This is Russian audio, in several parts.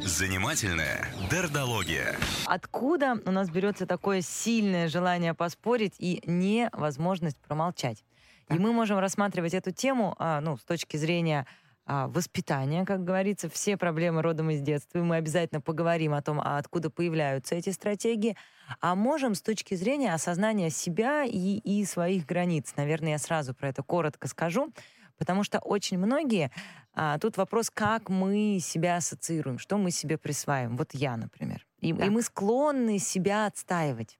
Занимательная дердология. Откуда у нас берется такое сильное желание поспорить и невозможность промолчать? И мы можем рассматривать эту тему а, ну, с точки зрения а, воспитания, как говорится, все проблемы родом из детства. И мы обязательно поговорим о том, а откуда появляются эти стратегии. А можем с точки зрения осознания себя и, и своих границ. Наверное, я сразу про это коротко скажу. Потому что очень многие... А, тут вопрос, как мы себя ассоциируем, что мы себе присваиваем. Вот я, например. И, и мы склонны себя отстаивать.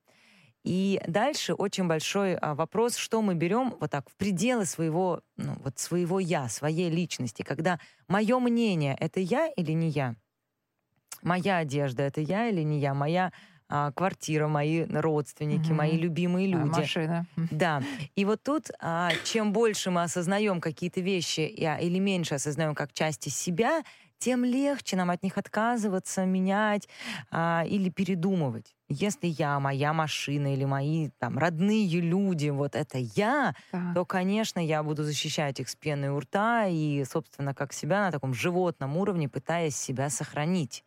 И дальше очень большой а, вопрос, что мы берем вот так в пределы своего, ну, вот своего я, своей личности, когда мое мнение — это я или не я? Моя одежда — это я или не я? Моя а, квартира, мои родственники, угу. мои любимые люди. А, машина. Да. И вот тут, а, чем больше мы осознаем какие-то вещи а, или меньше осознаем как части себя, тем легче нам от них отказываться, менять а, или передумывать. Если я, моя машина или мои там родные люди, вот это я, так. то, конечно, я буду защищать их с пеной у рта и, собственно, как себя на таком животном уровне, пытаясь себя сохранить.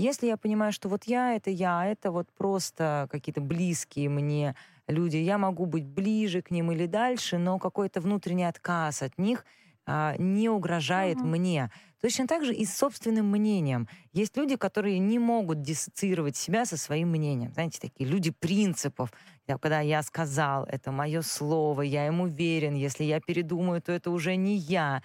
Если я понимаю, что вот я — это я, это вот просто какие-то близкие мне люди, я могу быть ближе к ним или дальше, но какой-то внутренний отказ от них а, не угрожает угу. мне. Точно так же и с собственным мнением. Есть люди, которые не могут диссоциировать себя со своим мнением. Знаете, такие люди принципов. Когда я сказал, это мое слово, я им уверен, если я передумаю, то это уже не я.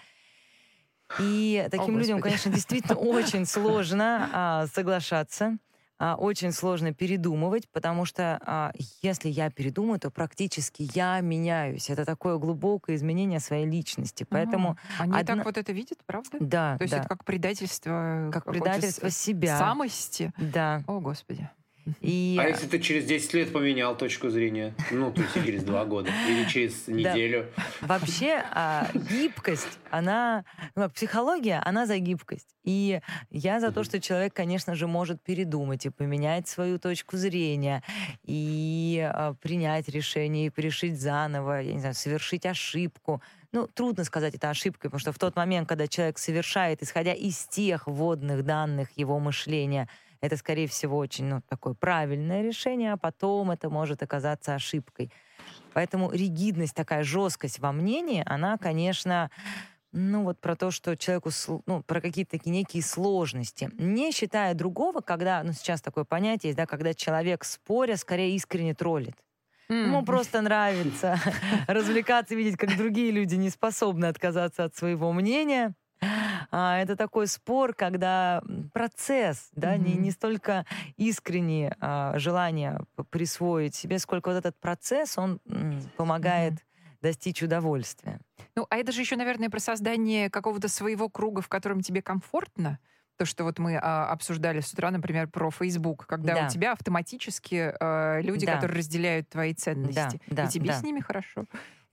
И таким О, людям, конечно, действительно очень сложно а, соглашаться а, очень сложно передумывать, потому что а, если я передумаю, то практически я меняюсь. Это такое глубокое изменение своей личности. Поэтому они одна... так вот это видят, правда? Да. То есть да. это как предательство, как предательство себя, самости. Да. О господи. И... А если ты через 10 лет поменял точку зрения? Ну, то есть через 2 года или через неделю? Да. Вообще а, гибкость, она... Ну, психология, она за гибкость. И я за то, что человек, конечно же, может передумать и поменять свою точку зрения, и а, принять решение, и пришить заново, я не знаю, совершить ошибку. Ну, трудно сказать это ошибкой, потому что в тот момент, когда человек совершает, исходя из тех вводных данных его мышления, это, скорее всего, очень ну, такое правильное решение, а потом это может оказаться ошибкой. Поэтому ригидность, такая жесткость во мнении, она, конечно, ну вот про то, что человеку, ну, про какие-то такие некие сложности. Не считая другого, когда, ну, сейчас такое понятие есть, да, когда человек, споря, скорее искренне троллит. Mm. Ему просто нравится развлекаться, видеть, как другие люди не способны отказаться от своего мнения. А, это такой спор, когда процесс, да, mm-hmm. не, не столько искреннее а, желание присвоить себе, сколько вот этот процесс, он м, помогает mm-hmm. достичь удовольствия. Ну, а это же еще, наверное, про создание какого-то своего круга, в котором тебе комфортно. То, что вот мы а, обсуждали с утра, например, про Facebook, когда да. у тебя автоматически а, люди, да. которые разделяют твои ценности, да, да, и тебе да. с ними хорошо.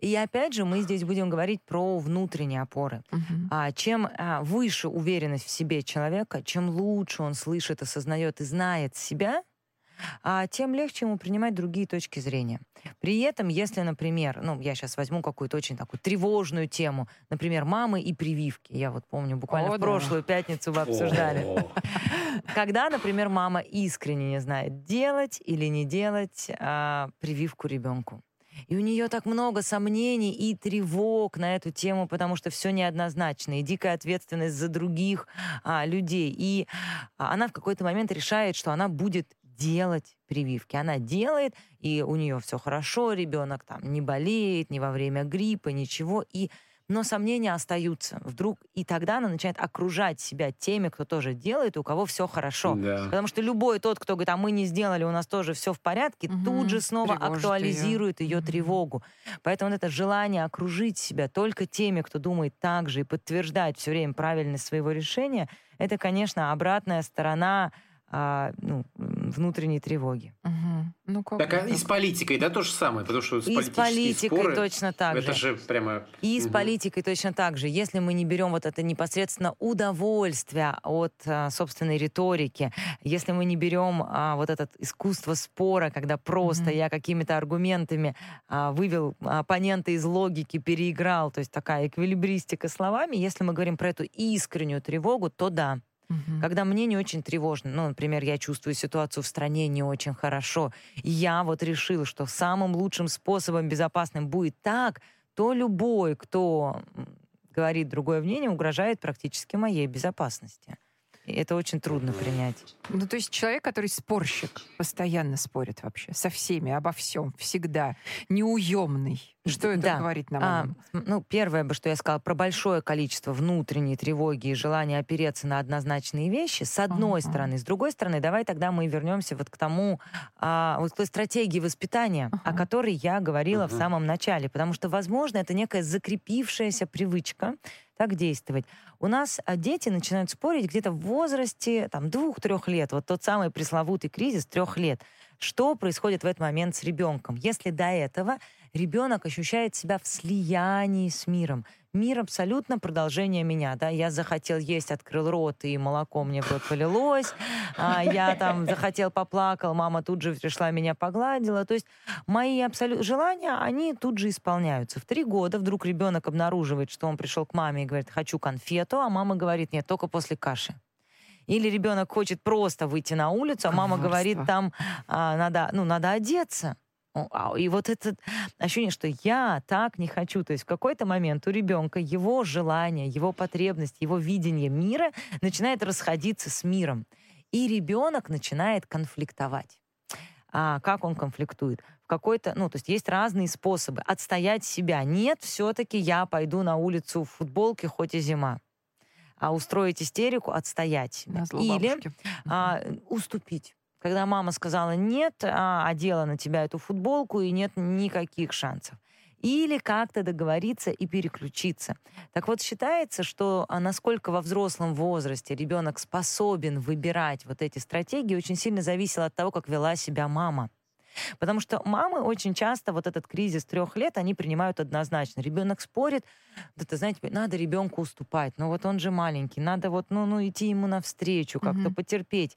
И опять же, мы здесь будем говорить про внутренние опоры. Угу. А, чем а, выше уверенность в себе человека, чем лучше он слышит, осознает и знает себя, а, тем легче ему принимать другие точки зрения. При этом, если, например, ну, я сейчас возьму какую-то очень такую тревожную тему, например, мамы и прививки. Я вот помню, буквально О, в да. прошлую пятницу вы обсуждали. Когда, например, мама искренне не знает, делать или не делать а, прививку ребенку. И у нее так много сомнений и тревог на эту тему, потому что все неоднозначно, и дикая ответственность за других а, людей. И а, она в какой-то момент решает, что она будет делать прививки. Она делает, и у нее все хорошо, ребенок там не болеет ни во время гриппа, ничего. И но сомнения остаются. Вдруг и тогда она начинает окружать себя теми, кто тоже делает, у кого все хорошо. Да. Потому что любой тот, кто говорит, а мы не сделали, у нас тоже все в порядке, угу. тут же снова Тревожит актуализирует ее, ее угу. тревогу. Поэтому вот это желание окружить себя только теми, кто думает так же и подтверждать все время правильность своего решения, это, конечно, обратная сторона а, ну, внутренней тревоги. Угу. Ну, как так, а и с политикой, да, то же самое? Потому что с и с политикой споры, точно так это же. же прямо... И угу. с политикой точно так же. Если мы не берем вот это непосредственно удовольствие от а, собственной риторики, если мы не берем а, вот это искусство спора, когда просто угу. я какими-то аргументами а, вывел оппонента из логики, переиграл, то есть такая эквилибристика словами, если мы говорим про эту искреннюю тревогу, то да, Угу. Когда мне не очень тревожно, ну, например, я чувствую ситуацию в стране не очень хорошо, и я вот решил, что самым лучшим способом безопасным будет так, то любой, кто говорит другое мнение, угрожает практически моей безопасности. И это очень трудно принять. Ну, то есть человек, который спорщик, постоянно спорит вообще со всеми, обо всем, всегда, неуемный. Что это да. говорит нам? А, ну, первое бы, что я сказала, про большое количество внутренней тревоги и желания опереться на однозначные вещи, с одной uh-huh. стороны. С другой стороны, давай тогда мы вернемся вот к тому, а, вот к той стратегии воспитания, uh-huh. о которой я говорила uh-huh. в самом начале. Потому что, возможно, это некая закрепившаяся привычка, так действовать. У нас а, дети начинают спорить где-то в возрасте там, двух-трех лет. Вот тот самый пресловутый кризис трех лет. Что происходит в этот момент с ребенком? Если до этого ребенок ощущает себя в слиянии с миром. Мир абсолютно продолжение меня, да, я захотел есть, открыл рот, и молоко мне в рот полилось, а я там захотел, поплакал, мама тут же пришла, меня погладила, то есть мои абсолютно желания, они тут же исполняются. В три года вдруг ребенок обнаруживает, что он пришел к маме и говорит, хочу конфету, а мама говорит, нет, только после каши. Или ребенок хочет просто выйти на улицу, а мама говорит, там а, надо, ну, надо одеться. И вот это ощущение, что я так не хочу. То есть в какой-то момент у ребенка его желание, его потребность, его видение мира начинает расходиться с миром. И ребенок начинает конфликтовать. А как он конфликтует? В какой-то, ну, то есть есть разные способы отстоять себя. Нет, все-таки я пойду на улицу в футболке, хоть и зима. А устроить истерику, отстоять себя. Или а, уступить когда мама сказала нет, а одела на тебя эту футболку, и нет никаких шансов. Или как-то договориться и переключиться. Так вот, считается, что а, насколько во взрослом возрасте ребенок способен выбирать вот эти стратегии, очень сильно зависело от того, как вела себя мама. Потому что мамы очень часто вот этот кризис трех лет, они принимают однозначно. Ребенок спорит, да ты знаете, надо ребенку уступать, ну вот он же маленький, надо вот, ну, ну идти ему навстречу, как-то mm-hmm. потерпеть.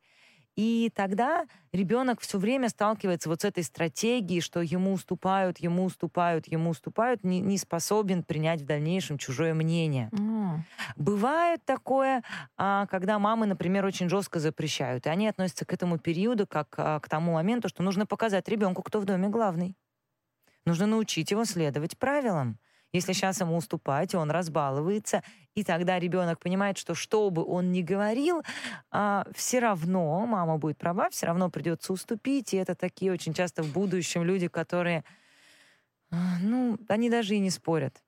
И тогда ребенок все время сталкивается вот с этой стратегией, что ему уступают, ему уступают, ему уступают, не, не способен принять в дальнейшем чужое мнение. Mm. Бывает такое, а, когда мамы, например, очень жестко запрещают, и они относятся к этому периоду как а, к тому моменту, что нужно показать ребенку, кто в доме главный. Нужно научить его следовать правилам. Если сейчас ему уступать, он разбалуется, и тогда ребенок понимает, что что бы он ни говорил, а, все равно мама будет права, все равно придется уступить. И это такие очень часто в будущем люди, которые, а, ну, они даже и не спорят.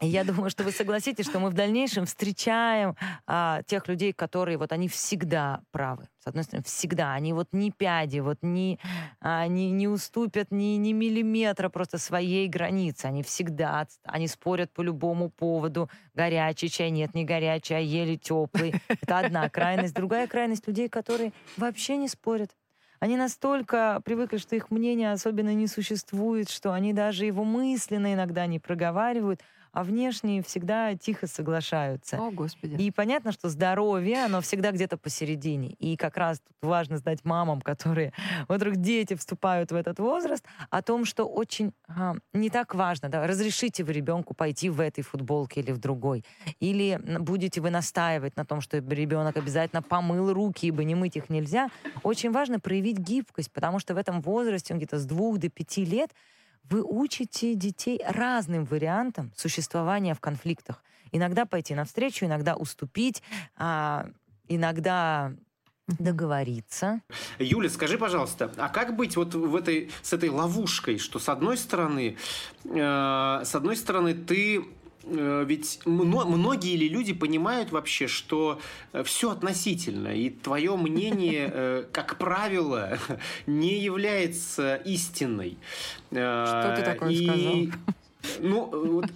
Я думаю, что вы согласитесь, что мы в дальнейшем встречаем а, тех людей, которые вот они всегда правы. С одной стороны, всегда. Они вот ни пяди, вот ни, а, ни, не уступят ни, ни миллиметра просто своей границы. Они всегда, они спорят по любому поводу. Горячий чай, нет, не горячий, а еле теплый. Это одна крайность. Другая крайность людей, которые вообще не спорят. Они настолько привыкли, что их мнение особенно не существует, что они даже его мысленно иногда не проговаривают а внешние всегда тихо соглашаются. О, Господи. И понятно, что здоровье, оно всегда где-то посередине. И как раз тут важно знать мамам, которые вдруг дети вступают в этот возраст, о том, что очень а, не так важно, да, разрешите вы ребенку пойти в этой футболке или в другой. Или будете вы настаивать на том, что ребенок обязательно помыл руки, ибо не мыть их нельзя. Очень важно проявить гибкость, потому что в этом возрасте, он где-то с двух до пяти лет, вы учите детей разным вариантам существования в конфликтах. Иногда пойти навстречу, иногда уступить, а, иногда договориться. Юля, скажи, пожалуйста, а как быть вот в этой, с этой ловушкой, что с одной стороны, э, с одной стороны ты ведь многие ли люди понимают вообще, что э, все относительно, и твое мнение, э, как правило, не является истиной. Что ты такое и... сказал? Ну, вот,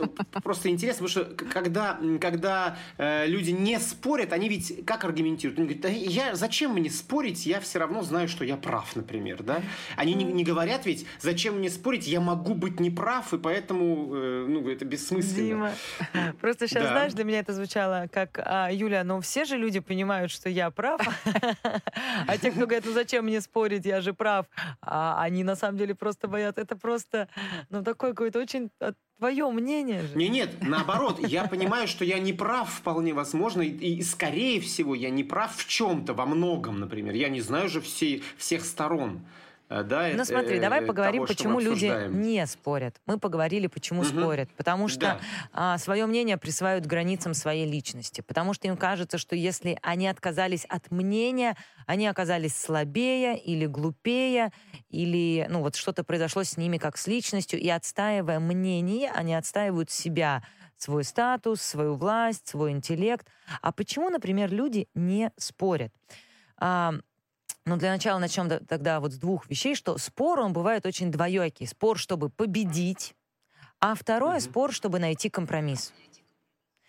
просто интересно, потому что когда, когда э, люди не спорят, они ведь как аргументируют? Они говорят, да я, зачем мне спорить, я все равно знаю, что я прав, например, да? Они не, не говорят ведь, зачем мне спорить, я могу быть неправ, и поэтому, э, ну, это бессмысленно. Дима, просто сейчас, да. знаешь, для меня это звучало как, а, Юля, ну все же люди понимают, что я прав, а те, кто говорят, ну зачем мне спорить, я же прав, а они на самом деле просто боятся, это просто, ну, такой какой-то очень твое мнение же. Не, нет, наоборот, я понимаю, что я не прав вполне возможно, и, и скорее всего я не прав в чем-то, во многом, например. Я не знаю же все, всех сторон. Э, да, ну смотри, э, давай поговорим, того, почему люди не спорят. Мы поговорили, почему угу. спорят. Потому что да. а, свое мнение присваивают границам своей личности. Потому что им кажется, что если они отказались от мнения, они оказались слабее или глупее, или ну вот что-то произошло с ними как с личностью, и отстаивая мнение, они отстаивают себя, свой статус, свою власть, свой интеллект. А почему, например, люди не спорят? А, но для начала начнем тогда вот с двух вещей, что спор, он бывает очень двоекий. Спор, чтобы победить, а второе mm-hmm. спор, чтобы найти компромисс.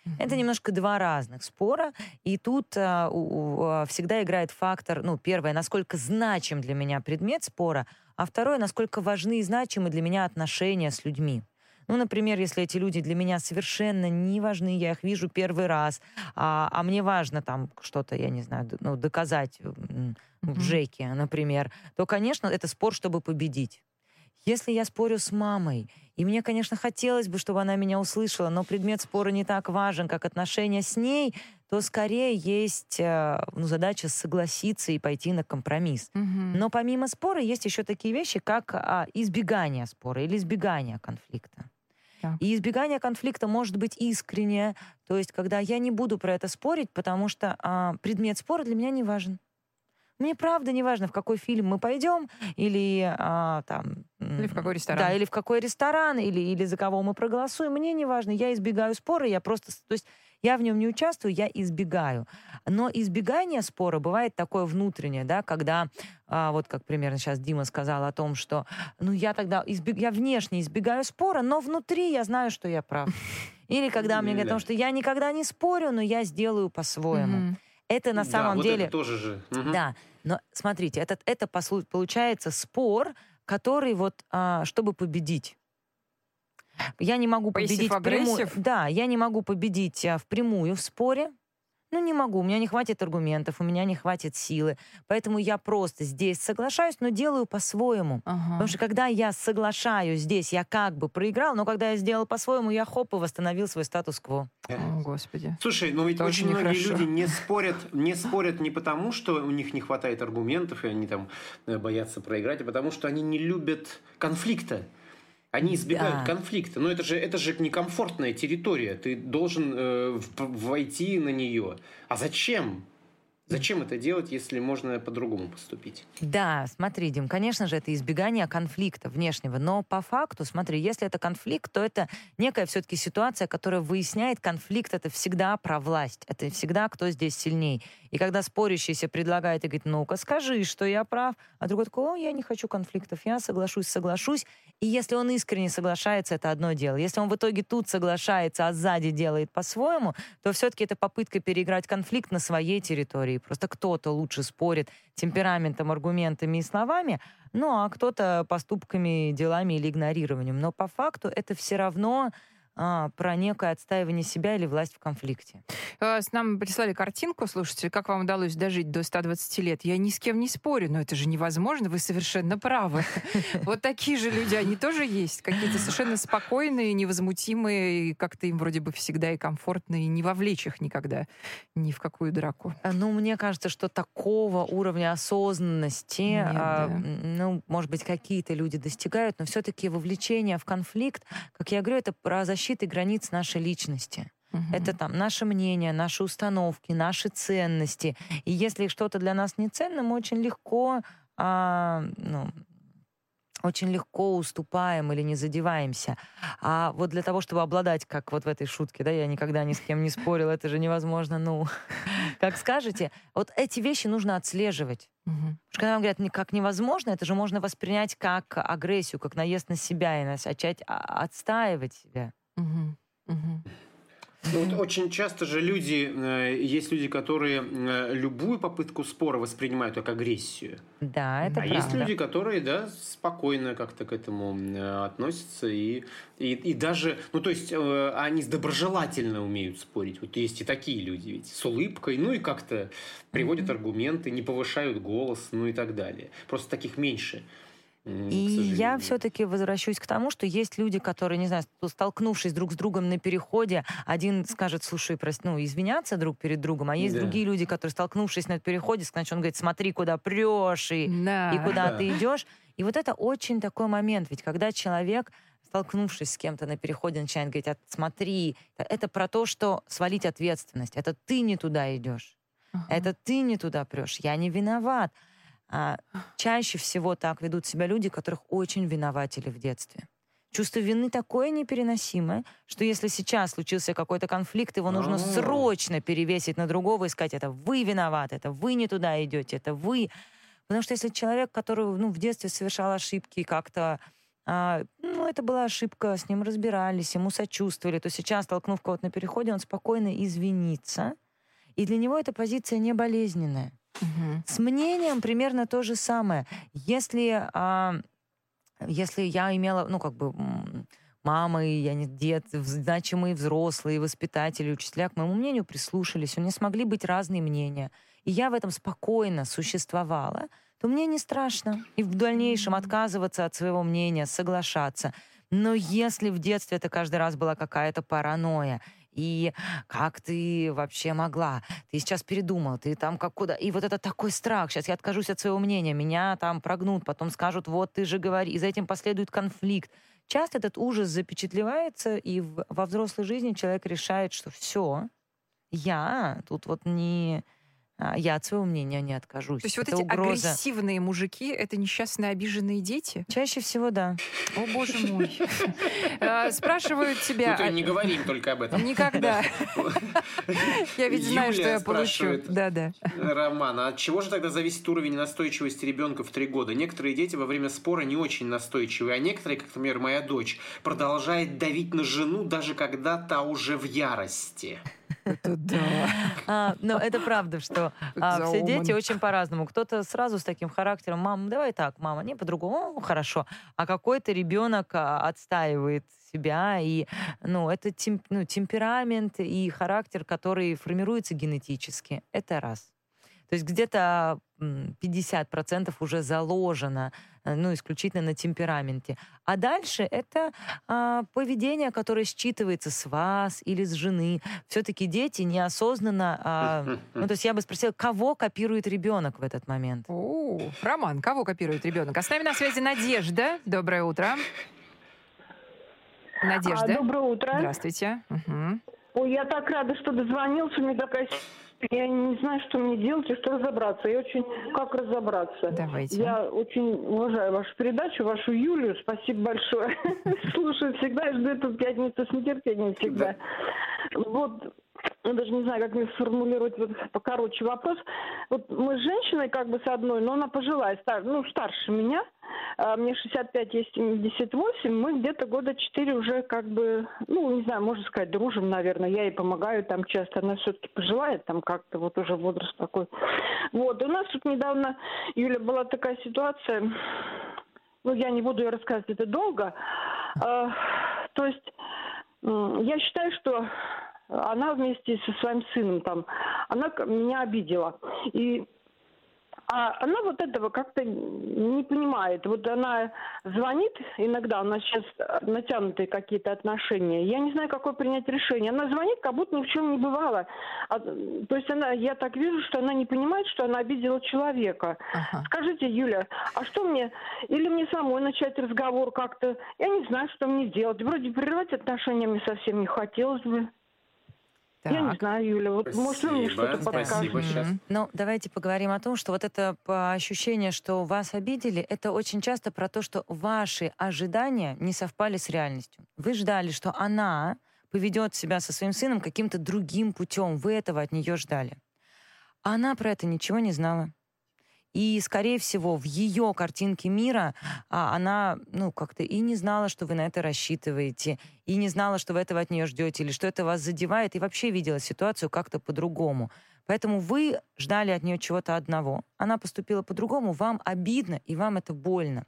Mm-hmm. Это немножко два разных спора, и тут а, у, а, всегда играет фактор, ну, первое, насколько значим для меня предмет спора, а второе, насколько важны и значимы для меня отношения с людьми. Ну, например, если эти люди для меня совершенно не важны, я их вижу первый раз, а, а мне важно там что-то, я не знаю, ну, доказать в ЖЭКе, например, то, конечно, это спор, чтобы победить. Если я спорю с мамой, и мне, конечно, хотелось бы, чтобы она меня услышала, но предмет спора не так важен, как отношения с ней, то скорее есть э, ну, задача согласиться и пойти на компромисс. Угу. Но помимо спора есть еще такие вещи, как а, избегание спора или избегание конфликта. И избегание конфликта может быть искреннее, то есть когда я не буду про это спорить, потому что а, предмет спора для меня не важен. Мне правда не важно, в какой фильм мы пойдем, или а, там... Или в какой ресторан. Да, или в какой ресторан, или, или за кого мы проголосуем. Мне не важно. Я избегаю спора, я просто... То есть я в нем не участвую, я избегаю. Но избегание спора бывает такое внутреннее, да, когда, а, вот как примерно сейчас Дима сказал о том, что, ну, я тогда, избег... я внешне избегаю спора, но внутри я знаю, что я прав. Или когда мне говорят, что я никогда не спорю, но я сделаю по-своему. Это на самом да, деле... Тоже же. Угу. Да, но смотрите, это, это получается спор, который вот, а, чтобы победить. Я не могу победить прямую. Да, я не могу победить а, в прямую в споре, ну, не могу, у меня не хватит аргументов, у меня не хватит силы. Поэтому я просто здесь соглашаюсь, но делаю по-своему. Ага. Потому что когда я соглашаюсь здесь, я как бы проиграл, но когда я сделал по-своему, я хоп и восстановил свой статус-кво. О, Господи. Слушай, но ведь Это очень, многие люди не спорят, не спорят не потому, что у них не хватает аргументов, и они там э, боятся проиграть, а потому что они не любят конфликта. Они избегают да. конфликта. Но это же, это же некомфортная территория. Ты должен э, войти на нее. А зачем? Зачем это делать, если можно по-другому поступить? Да, смотри, Дим, конечно же, это избегание конфликта внешнего, но по факту, смотри, если это конфликт, то это некая все-таки ситуация, которая выясняет конфликт, это всегда про власть, это всегда кто здесь сильней. И когда спорящийся предлагает и говорит, ну-ка, скажи, что я прав, а другой такой, о, я не хочу конфликтов, я соглашусь, соглашусь. И если он искренне соглашается, это одно дело. Если он в итоге тут соглашается, а сзади делает по-своему, то все-таки это попытка переиграть конфликт на своей территории. Просто кто-то лучше спорит темпераментом, аргументами и словами, ну а кто-то поступками, делами или игнорированием. Но по факту это все равно а, про некое отстаивание себя или власть в конфликте. А, с нам прислали картинку, слушайте, как вам удалось дожить до 120 лет. Я ни с кем не спорю, но это же невозможно, вы совершенно правы. Вот такие же люди, они тоже есть. Какие-то совершенно спокойные, невозмутимые, и как-то им вроде бы всегда и комфортно, и не вовлечь их никогда ни в какую драку. А, ну, мне кажется, что такого уровня осознанности, Нет, а, да. ну, может быть, какие-то люди достигают, но все-таки вовлечение в конфликт, как я говорю, это про защиту защиты границ нашей личности. Угу. Это там наше мнение, наши установки, наши ценности. И если что-то для нас не ценно, мы очень легко, а, ну, очень легко уступаем или не задеваемся. А вот для того, чтобы обладать, как вот в этой шутке, да, я никогда ни с кем не спорил, это же невозможно, ну, как скажете. Вот эти вещи нужно отслеживать. Угу. Потому что когда вам говорят, как невозможно, это же можно воспринять как агрессию, как наезд на себя и начать отстаивать себя. Угу. Угу. Ну, вот очень часто же люди, э, есть люди, которые э, любую попытку спора воспринимают как агрессию. Да, это а правда. есть люди, которые, да, спокойно как-то к этому э, относятся и, и, и даже, ну, то есть они доброжелательно умеют спорить. Вот есть и такие люди ведь, с улыбкой, ну и как-то приводят mm-hmm. аргументы, не повышают голос, ну и так далее. Просто таких меньше. И я все-таки возвращусь к тому, что есть люди, которые, не знаю, столкнувшись друг с другом на переходе, один скажет, слушай, прости, ну, извиняться друг перед другом, а есть да. другие люди, которые, столкнувшись на переходе, значит, он говорит, смотри, куда прешь и, да. и куда да. ты идешь. И вот это очень такой момент, ведь когда человек столкнувшись с кем-то на переходе, начинает говорить, «А, смотри, это про то, что свалить ответственность. Это ты не туда идешь. Uh-huh. Это ты не туда прешь. Я не виноват. А, чаще всего так ведут себя люди, которых очень виноватили в детстве. Чувство вины такое непереносимое, что если сейчас случился какой-то конфликт, его нужно срочно перевесить на другого и сказать, это вы виноваты, это вы не туда идете, это вы. Потому что если человек, который ну, в детстве совершал ошибки, как-то а, ну, это была ошибка, с ним разбирались, ему сочувствовали, то сейчас, столкнув кого-то на переходе, он спокойно извинится. И для него эта позиция не болезненная. Угу. С мнением примерно то же самое. Если, а, если я имела, ну, как бы мама и я не дед, значимые взрослые, воспитатели, учителя к моему мнению прислушались, у меня смогли быть разные мнения. И я в этом спокойно существовала, то мне не страшно. И в дальнейшем отказываться от своего мнения, соглашаться. Но если в детстве это каждый раз была какая-то паранойя, и как ты вообще могла? Ты сейчас передумал, ты там как куда? И вот это такой страх, сейчас я откажусь от своего мнения, меня там прогнут, потом скажут, вот ты же говори, и за этим последует конфликт. Часто этот ужас запечатлевается, и во взрослой жизни человек решает, что все, я тут вот не я от своего мнения не откажусь. То есть это вот эти угроза. агрессивные мужики — это несчастные обиженные дети? Чаще всего да. О, боже мой. А, спрашивают тебя... Ну, не говорим только об этом. Никогда. Я ведь знаю, что я получу. Да, да. Роман, а от чего же тогда зависит уровень настойчивости ребенка в три года? Некоторые дети во время спора не очень настойчивые, а некоторые, как, например, моя дочь, продолжает давить на жену, даже когда та уже в ярости. Это да. А, но это правда, что а, все дети очень по-разному. Кто-то сразу с таким характером, мам, давай так, мама, не по-другому, хорошо. А какой-то ребенок а, отстаивает себя, и ну, это темп, ну, темперамент и характер, который формируется генетически. Это раз. То есть где-то 50% уже заложено, ну, исключительно на темпераменте. А дальше это а, поведение, которое считывается с вас или с жены. Все-таки дети неосознанно... А, ну, то есть я бы спросила, кого копирует ребенок в этот момент? О, Роман, кого копирует ребенок? А с нами на связи Надежда. Доброе утро. Надежда. А, доброе утро. Здравствуйте. Угу. Ой, я так рада, что дозвонился. Мне такая я не знаю, что мне делать и что разобраться. Я очень... Как разобраться? Давайте. Я очень уважаю вашу передачу, вашу Юлию. Спасибо большое. Слушаю всегда и жду эту пятницу с нетерпением всегда. Вот я даже не знаю, как мне сформулировать вот покороче вопрос. Вот мы с женщиной как бы с одной, но она пожилая, стар, ну, старше меня. А мне 65, ей 78. Мы где-то года 4 уже как бы, ну, не знаю, можно сказать, дружим, наверное. Я ей помогаю там часто. Она все-таки пожилая, там как-то вот уже возраст такой. Вот. У нас тут недавно, Юля, была такая ситуация, ну, я не буду ее рассказывать, это долго. А, то есть я считаю, что она вместе со своим сыном там, она меня обидела. И а она вот этого как-то не понимает. Вот она звонит иногда, у нас сейчас натянутые какие-то отношения. Я не знаю, какое принять решение. Она звонит, как будто ни в чем не бывало. А, то есть она, я так вижу, что она не понимает, что она обидела человека. Ага. Скажите, Юля, а что мне? Или мне самой начать разговор как-то? Я не знаю, что мне делать. Вроде прерывать отношения мне совсем не хотелось бы. Так. Я не знаю, Юля, вот спасибо, может вы мне что-то подскажете? Сейчас. Ну, давайте поговорим о том, что вот это ощущение, что вас обидели, это очень часто про то, что ваши ожидания не совпали с реальностью. Вы ждали, что она поведет себя со своим сыном каким-то другим путем. Вы этого от нее ждали. Она про это ничего не знала. И, скорее всего, в ее картинке мира а, она, ну, как-то и не знала, что вы на это рассчитываете, и не знала, что вы этого от нее ждете, или что это вас задевает, и вообще видела ситуацию как-то по-другому. Поэтому вы ждали от нее чего-то одного. Она поступила по-другому, вам обидно, и вам это больно.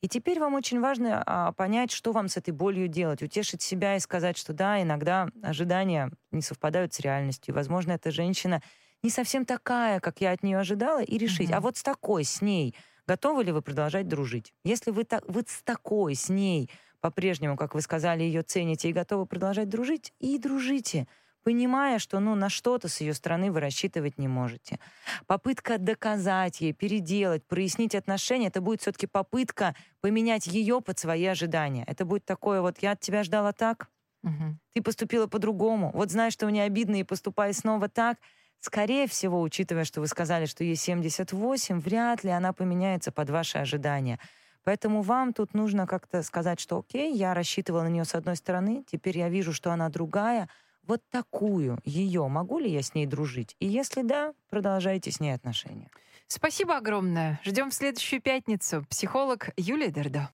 И теперь вам очень важно а, понять, что вам с этой болью делать, утешить себя и сказать, что да, иногда ожидания не совпадают с реальностью. Возможно, эта женщина не совсем такая, как я от нее ожидала, и решить, mm-hmm. а вот с такой, с ней, готовы ли вы продолжать дружить? Если вы, так, вы с такой, с ней по-прежнему, как вы сказали, ее цените и готовы продолжать дружить, и дружите, понимая, что ну, на что-то с ее стороны вы рассчитывать не можете. Попытка доказать ей, переделать, прояснить отношения, это будет все-таки попытка поменять ее под свои ожидания. Это будет такое вот «я от тебя ждала так», Угу. Ты поступила по-другому. Вот знаешь, что мне обидно, и поступай снова так. Скорее всего, учитывая, что вы сказали, что ей 78, вряд ли она поменяется под ваши ожидания. Поэтому вам тут нужно как-то сказать, что окей, я рассчитывала на нее с одной стороны, теперь я вижу, что она другая. Вот такую ее, могу ли я с ней дружить? И если да, продолжайте с ней отношения. Спасибо огромное. Ждем в следующую пятницу. Психолог Юлия Дердо.